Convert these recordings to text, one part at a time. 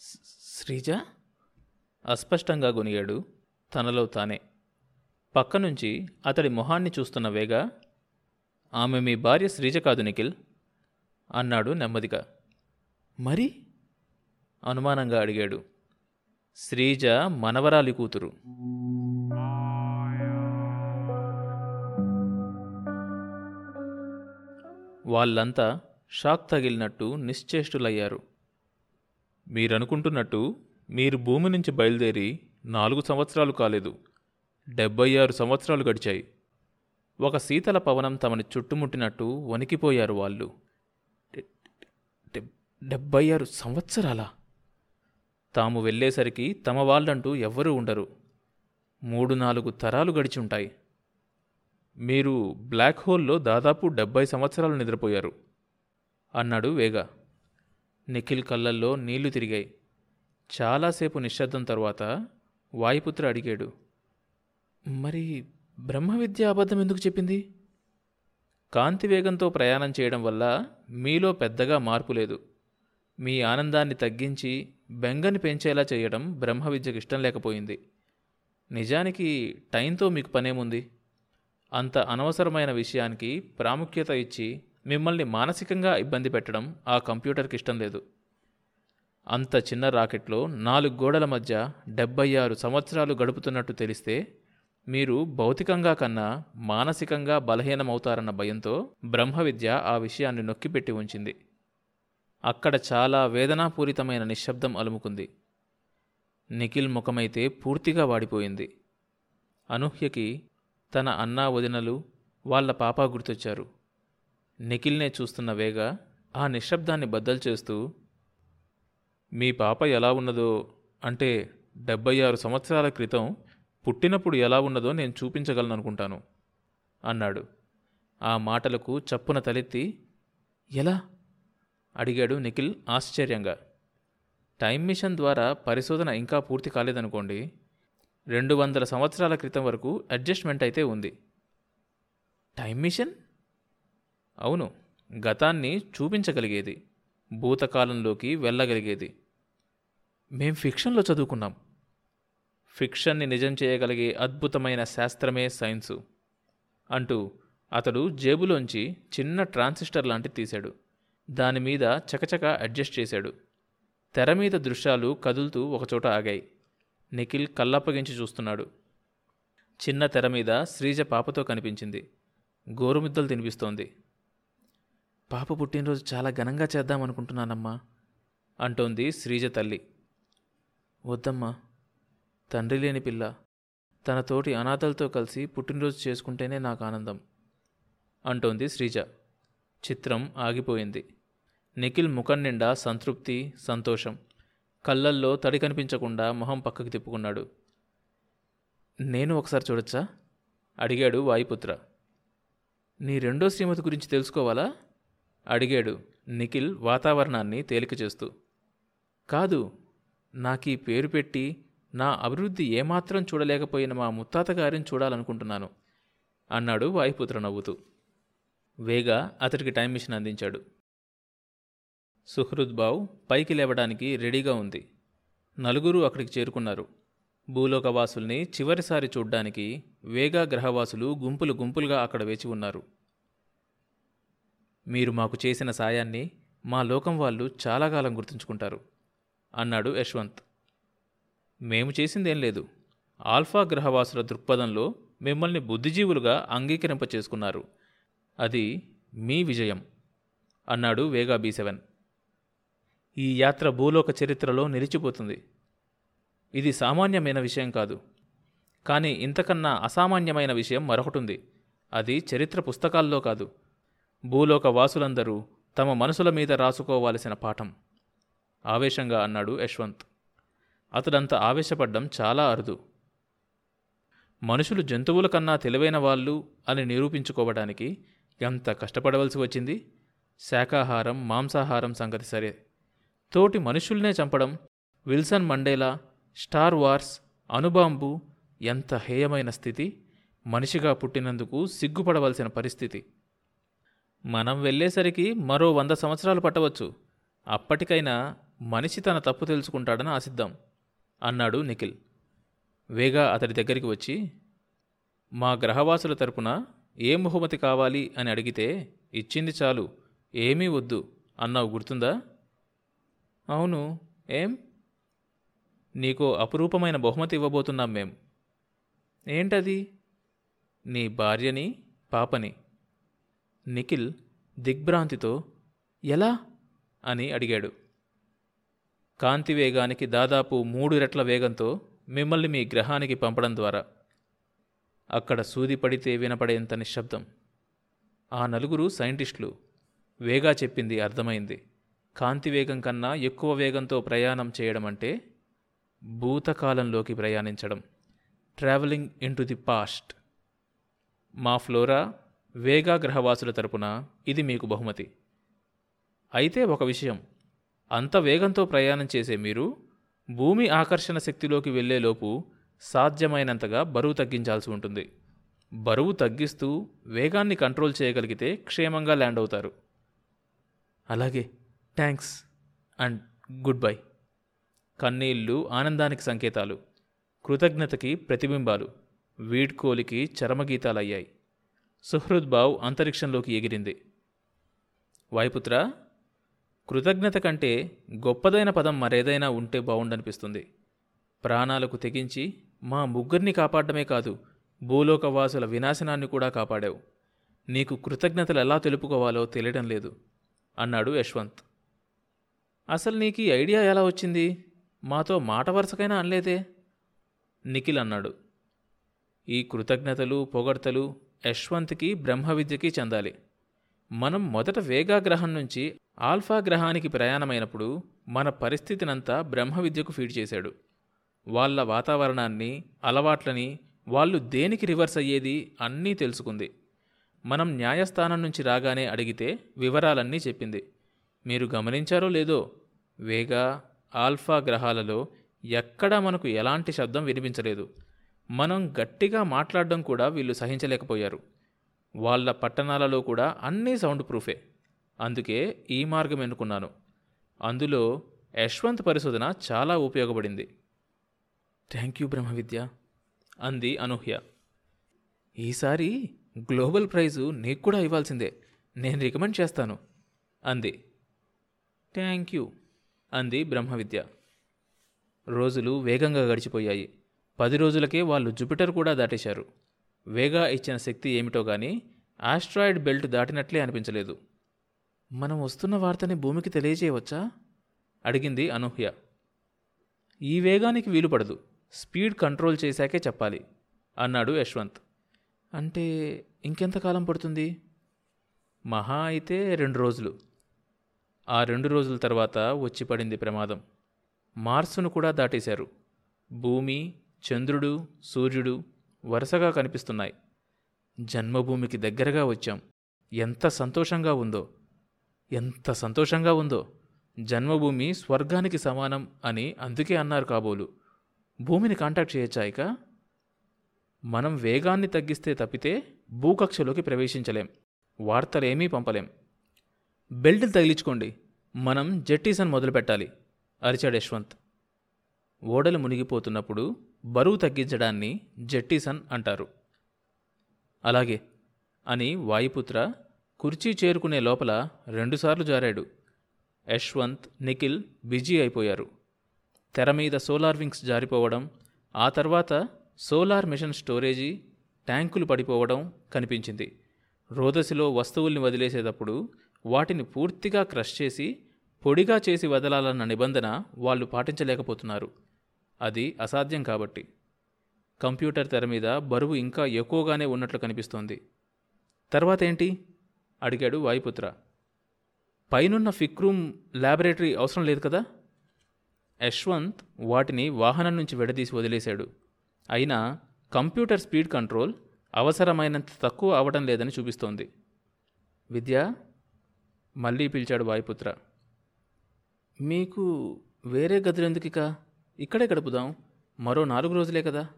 "స్- శ్రీజ? అస్పష్టంగా గొనిగాడు. తనలో తానే. పక్క నుంచి అతడి మొహాన్ని చూస్తున్న వేగ ఆమె మీ భార్య శ్రీజ కాదు నిఖిల్ అన్నాడు నెమ్మదిగా. మరి? అనుమానంగా అడిగాడు. శ్రీజ మనవరాలి కూతురు. వాళ్ళంతా షాక్ తగిలినట్టు నిశ్చేష్టులయ్యారు. మీరనుకుంటున్నట్టు మీరు భూమి నుంచి బయలుదేరి నాలుగు సంవత్సరాలు కాలేదు. డెబ్బై ఆరు సంవత్సరాలు గడిచాయి. ఒక శీతల పవనం తమని చుట్టుముట్టినట్టు వణికిపోయారు వాళ్ళు. డెబ్బై ఆరు సంవత్సరాలా? తాము వెళ్ళేసరికి తమ వాళ్ళంటూ ఎవ్వరూ ఉండరు. మూడు నాలుగు తరాలు గడిచి ఉంటాయి మీరు బ్లాక్ హోల్లో దాదాపు డెబ్బై సంవత్సరాలు నిద్రపోయారు. అన్నాడు వేగ. నిఖిల్ కళ్ళల్లో నీళ్ళు తిరిగాయి. చాలాసేపు నిశ్శబ్దం తర్వాత వాయుపుత్ర అడిగాడు మరి బ్రహ్మ విద్య అబద్ధం ఎందుకు చెప్పింది? కాంతి వేగంతో ప్రయాణం చేయడం వల్ల మీలో పెద్దగా మార్పు లేదు. మీ ఆనందాన్ని తగ్గించి బెంగని పెంచేలా చేయడం బ్రహ్మ విద్యకు ఇష్టం లేకపోయింది. నిజానికి టైంతో మీకు పనేముంది? అంత అనవసరమైన విషయానికి ప్రాముఖ్యత ఇచ్చి మిమ్మల్ని మానసికంగా ఇబ్బంది పెట్టడం ఆ కంప్యూటర్కి ఇష్టం లేదు. అంత చిన్న రాకెట్లో నాలుగు గోడల మధ్య డెబ్బై ఆరు సంవత్సరాలు గడుపుతున్నట్టు తెలిస్తే మీరు భౌతికంగా కన్నా మానసికంగా బలహీనమవుతారన్న భయంతో బ్రహ్మ విద్య ఆ విషయాన్ని నొక్కిపెట్టి ఉంచింది. అక్కడ చాలా వేదనాపూరితమైన నిశ్శబ్దం అలుముకుంది. నిఖిల్ ముఖమైతే పూర్తిగా వాడిపోయింది. అనూహ్యకి తన అన్నా వదినలు వాళ్ళ పాప గుర్తొచ్చారు. నిఖిల్నే చూస్తున్న వేగ ఆ నిశ్శబ్దాన్ని బద్దలు చేస్తూ మీ పాప ఎలా ఉన్నదో అంటే డెబ్బై ఆరు సంవత్సరాల క్రితం పుట్టినప్పుడు ఎలా ఉన్నదో నేను చూపించగలను అనుకుంటాను అన్నాడు. ఆ మాటలకు చప్పున తలెత్తి ఎలా? అడిగాడు నిఖిల్ ఆశ్చర్యంగా. టైం మిషన్ ద్వారా పరిశోధన ఇంకా పూర్తి కాలేదనుకోండి రెండు వందల సంవత్సరాల క్రితం వరకు అడ్జస్ట్మెంట్ అయితే ఉంది. Time machine? అవును గతాన్ని చూపించగలిగేది భూతకాలంలోకి వెళ్ళగలిగేది. మేం ఫిక్షన్లో చదువుకున్నాం. ఫిక్షన్ని నిజం చేయగలిగే అద్భుతమైన శాస్త్రమే సైన్సు అంటూ అతడు జేబులోంచి చిన్న ట్రాన్సిస్టర్ లాంటిది తీశాడు. దాని మీద చకచక అడ్జస్ట్ చేశాడు. తెర మీద దృశ్యాలు కదులుతూ ఒకచోట ఆగాయి. నిఖిల్ కళ్ళప్పగించి చూస్తున్నాడు. చిన్న తెర మీద శ్రీజ పాపతో కనిపించింది. గోరుముద్దలు తినిపిస్తోంది. పాప పుట్టినరోజు చాలా ఘనంగా చేద్దామనుకుంటున్నానమ్మా అంటోంది శ్రీజ తల్లి. వద్దమ్మా తండ్రి లేని పిల్ల. తన తోటి అనాథలతో కలిసి పుట్టినరోజు చేసుకుంటేనే నాకు ఆనందం అంటోంది శ్రీజ. చిత్రం ఆగిపోయింది. నిఖిల్ ముఖం నిండా సంతృప్తి సంతోషం. కళ్ళల్లో తడి కనిపించకుండా మొహం పక్కకి తిప్పుకున్నాడు. నేను ఒకసారి చూడొచ్చా? అడిగాడు వాయుపుత్ర. నీ రెండో శ్రీమతి గురించి తెలుసుకోవాలా? అడిగాడు నిఖిల్ వాతావరణాన్ని తేలిక చేస్తూ. కాదు నాకీ పేరు పెట్టి నా అభివృద్ధి ఏమాత్రం చూడలేకపోయిన మా ముత్తాత గారిని చూడాలనుకుంటున్నాను అన్నాడు వాయుపుత్ర నవ్వుతూ. వేగా అతడికి టైం మిషన్ అందించాడు. సుహృద్ బావ్ పైకి లేవడానికి రెడీగా ఉంది. నలుగురు అక్కడికి చేరుకున్నారు. భూలోకవాసుల్ని చివరిసారి చూడ్డానికి వేగా గ్రహవాసులు గుంపులు గుంపులుగా అక్కడ వేచి ఉన్నారు. మీరు మాకు చేసిన సాయాన్ని మా లోకం వాళ్ళు చాలా కాలం గుర్తుంచుకుంటారు అన్నాడు యశ్వంత్. మేము చేసిందేం లేదు. ఆల్ఫా గ్రహవాసుల దృక్పథంలో మిమ్మల్ని బుద్ధిజీవులుగా అంగీకరింప చేసుకున్నారు అది మీ విజయం అన్నాడు వేగా బీ సెవెన్ ఈ యాత్ర భూలోక చరిత్రలో నిలిచిపోతుంది. ఇది సామాన్యమైన విషయం కాదు. కానీ ఇంతకన్నా అసామాన్యమైన విషయం మరొకటుంది అది చరిత్ర పుస్తకాల్లో కాదు. భూలోక వాసులందరూ తమ మనసుల మీద రాసుకోవాల్సిన పాఠం. ఆవేశంగా అన్నాడు యశ్వంత్. అతడంత ఆవేశపడ్డం చాలా అరుదు. మనుషులు జంతువుల కన్నా తెలివైన వాళ్ళు అని నిరూపించుకోవడానికి ఎంత కష్టపడవలసి వచ్చింది? శాకాహారం మాంసాహారం సంగతి సరే. తోటి మనుషుల్నే చంపడం విల్సన్ మండేలా స్టార్ వార్స్ అణుబాంబు ఎంత హేయమైన స్థితి? మనిషిగా పుట్టినందుకు సిగ్గుపడవలసిన పరిస్థితి. మనం వెళ్ళేసరికి మరో వంద సంవత్సరాలు పట్టవచ్చు. అప్పటికైనా మనిషి తన తప్పు తెలుసుకుంటాడని ఆశిద్దాం అన్నాడు నిఖిల్. వేగా అతడి దగ్గరికి వచ్చి మా గ్రహవాసుల తరపున ఏం బహుమతి కావాలి అని అడిగితే ఇచ్చింది చాలు ఏమీ వద్దు అన్నావు గుర్తుందా? అవును ఏం? నీకు అపురూపమైన బహుమతి ఇవ్వబోతున్నాం మేం. ఏంటది? నీ భార్యని పాపని. నిఖిల్ దిగ్భ్రాంతితో ఎలా? అని అడిగాడు. కాంతి వేగానికి దాదాపు మూడు రెట్ల వేగంతో మిమ్మల్ని మీ గ్రహానికి పంపడం ద్వారా. అక్కడ సూది పడితే వినపడేంత నిశ్శబ్దం. ఆ నలుగురు సైంటిస్టులు వేగా చెప్పింది అర్థమైంది. కాంతి వేగం కన్నా ఎక్కువ వేగంతో ప్రయాణం చేయడం అంటే భూతకాలంలోకి ప్రయాణించడం. Travelling into the past. మా ఫ్లోరా? వేగా గ్రహవాసుల తరపున ఇది మీకు బహుమతి. అయితే ఒక విషయం. అంత వేగంతో ప్రయాణం చేసే మీరు భూమి ఆకర్షణ శక్తిలోకి వెళ్ళేలోపు సాధ్యమైనంతగా బరువు తగ్గించాల్సి ఉంటుంది. బరువు తగ్గిస్తూ వేగాన్ని కంట్రోల్ చేయగలిగితే క్షేమంగా ల్యాండ్ అవుతారు. అలాగే థ్యాంక్స్ అండ్ గుడ్ బై. కన్నీళ్ళు ఆనందానికి సంకేతాలు. కృతజ్ఞతకి ప్రతిబింబాలు. వీడ్కోలికి చరమగీతాలయ్యాయి. సుహృద్బావ్ అంతరిక్షంలోకి ఎగిరింది. వాయుపుత్ర కృతజ్ఞత కంటే గొప్పదైన పదం మరేదైనా ఉంటే బావుండనిపిస్తుంది. ప్రాణాలకు తెగించి మా ముగ్గురిని కాపాడమే కాదు భూలోకవాసుల వినాశనాన్ని కూడా కాపాడావు. నీకు కృతజ్ఞతలు ఎలా తెలుపుకోవాలో తెలియడం లేదు అన్నాడు యశ్వంత్. అసలు నీకు ఈ ఐడియా ఎలా వచ్చింది? మాతో మాట వరుసకైనా అనలేదే? నిఖిల్ అన్నాడు. ఈ కృతజ్ఞతలు పొగడ్తలు యశ్వంత్కి బ్రహ్మ విద్యకి చెందాలి. మనం మొదట వేగా గ్రహం నుంచి ఆల్ఫా గ్రహానికి ప్రయాణమైనప్పుడు మన పరిస్థితినంతా బ్రహ్మ విద్యకు ఫీడ్ చేశాడు. వాళ్ళ వాతావరణాన్ని అలవాట్లని వాళ్ళు దేనికి రివర్స్ అయ్యేది అన్నీ తెలుసుకుంది. మనం న్యాయస్థానం నుంచి రాగానే అడిగితే వివరాలన్నీ చెప్పింది. మీరు గమనించారో లేదో? వేగా ఆల్ఫా గ్రహాలలో ఎక్కడా మనకు ఎలాంటి శబ్దం వినిపించలేదు. మనం గట్టిగా మాట్లాడడం కూడా వీళ్ళు సహించలేకపోయారు. వాళ్ళ పట్టణాలలో కూడా అన్నీ సౌండ్ ప్రూఫే. అందుకే ఈ మార్గం ఎన్నుకున్నాను. అందులో యశ్వంత్ పరిశోధన చాలా ఉపయోగపడింది. థ్యాంక్ యూ బ్రహ్మవిద్య అంది అనూహ్య. ఈసారి గ్లోబల్ ప్రైజు నీకు కూడా ఇవ్వాల్సిందే. నేను రికమెండ్ చేస్తాను అంది. థ్యాంక్ యూ అంది బ్రహ్మవిద్య. రోజులు వేగంగా గడిచిపోయాయి. పది రోజులకే వాళ్ళు జూపిటర్ కూడా దాటేశారు. వేగా ఇచ్చిన శక్తి ఏమిటో కానీ ఆస్ట్రాయిడ్ బెల్ట్ దాటినట్లే అనిపించలేదు. మనం వస్తున్న వార్తని భూమికి తెలియజేయవచ్చా? అడిగింది అనూహ్య. ఈ వేగానికి వీలుపడదు స్పీడ్ కంట్రోల్ చేశాకే చెప్పాలి అన్నాడు యశ్వంత్. అంటే ఇంకెంతకాలం పడుతుంది? మహా అయితే రెండు రోజులు. ఆ రెండు రోజుల తర్వాత వచ్చి పడింది ప్రమాదం. మార్సును కూడా దాటేశారు. భూమి చంద్రుడు సూర్యుడు వరుసగా కనిపిస్తున్నాయి. జన్మభూమికి దగ్గరగా వచ్చాం. ఎంత సంతోషంగా ఉందో. ఎంత సంతోషంగా ఉందో. జన్మభూమి స్వర్గానికి సమానం అని అందుకే అన్నారు కాబోలు. భూమిని కాంటాక్ట్ చేయొచ్చా ఇక? మనం వేగాన్ని తగ్గిస్తే తప్పితే భూకక్షలోకి ప్రవేశించలేం. వార్తలేమీ పంపలేం. బెల్ట్లు తగిలించుకోండి. మనం జెట్టీసన్ మొదలు పెట్టాలి అరిచాడు యశ్వంత్. ఓడలు మునిగిపోతున్నప్పుడు బరువు తగ్గించడాన్ని జెట్టిసన్ అంటారు. అలాగే అని వాయుపుత్ర కుర్చీ చేరుకునే లోపల రెండుసార్లు జారాడు. యశ్వంత్ నిఖిల్ బిజీ అయిపోయారు. తెర మీద సోలార్ వింగ్స్ జారిపోవడం ఆ తర్వాత సోలార్ మిషన్ స్టోరేజీ ట్యాంకులు పడిపోవడం కనిపించింది. రోదసిలో వస్తువుల్ని వదిలేసేటప్పుడు వాటిని పూర్తిగా క్రష్ చేసి పొడిగా చేసి వదలాలన్న నిబంధన వాళ్ళు పాటించలేకపోతున్నారు. అది అసాధ్యం కాబట్టి. కంప్యూటర్ తెర మీద బరువు ఇంకా ఎక్కువగానే ఉన్నట్లు కనిపిస్తోంది. తర్వాత ఏంటి? అడిగాడు వాయుపుత్ర. పైనున్న ఫిక్రూమ్ ల్యాబొరేటరీ అవసరం లేదు కదా? యశ్వంత్ వాటిని వాహనం నుంచి విడదీసి వదిలేశాడు. అయినా కంప్యూటర్ స్పీడ్ కంట్రోల్ అవసరమైనంత తక్కువ అవడం లేదని చూపిస్తోంది. విద్య? మళ్ళీ పిలిచాడు వాయుపుత్ర. మీకు వేరే గదులెందుకిక ఇక్కడే గడుపుదాం. మరో నాలుగు రోజులే కదా.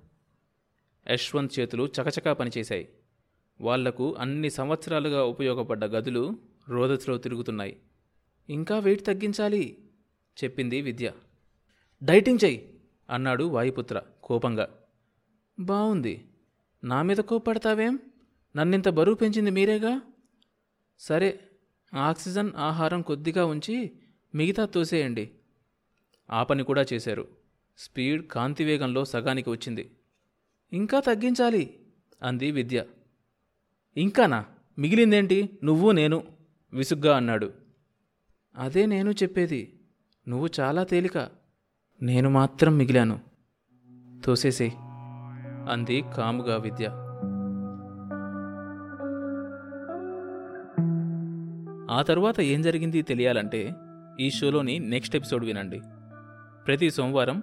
యశ్వంత్ చేతులు చకచకా పనిచేశాయి. వాళ్ళకు అన్ని సంవత్సరాలుగా ఉపయోగపడ్డ గదులు రోదస్లో తిరుగుతున్నాయి. ఇంకా వెయిట్ తగ్గించాలి చెప్పింది విద్య. డైటింగ్ చెయ్యి అన్నాడు వాయుపుత్ర కోపంగా. బావుంది. నా మీద కోప్పడతావేం? నన్నింత బరువు పెంచింది మీరేగా? సరే ఆక్సిజన్ ఆహారం కొద్దిగా ఉంచి మిగతా తోసేయండి. ఆ పని కూడా చేశారు. స్పీడ్ కాంతి వేగంలో సగానికి వచ్చింది. ఇంకా తగ్గించాలి అంది విద్య. ఇంకానా మిగిలిందేంటి? నువ్వు నేను విసుగ్గా అన్నాడు. అదే నేను చెప్పేది. నువ్వు చాలా తేలిక. నేను మాత్రం మిగిలాను. తోసేసే అంది కాముగా విద్య. ఆ తరువాత ఏం జరిగింది తెలియాలంటే ఈ షోలోని నెక్స్ట్ ఎపిసోడ్ వినండి. ప్రతి సోమవారం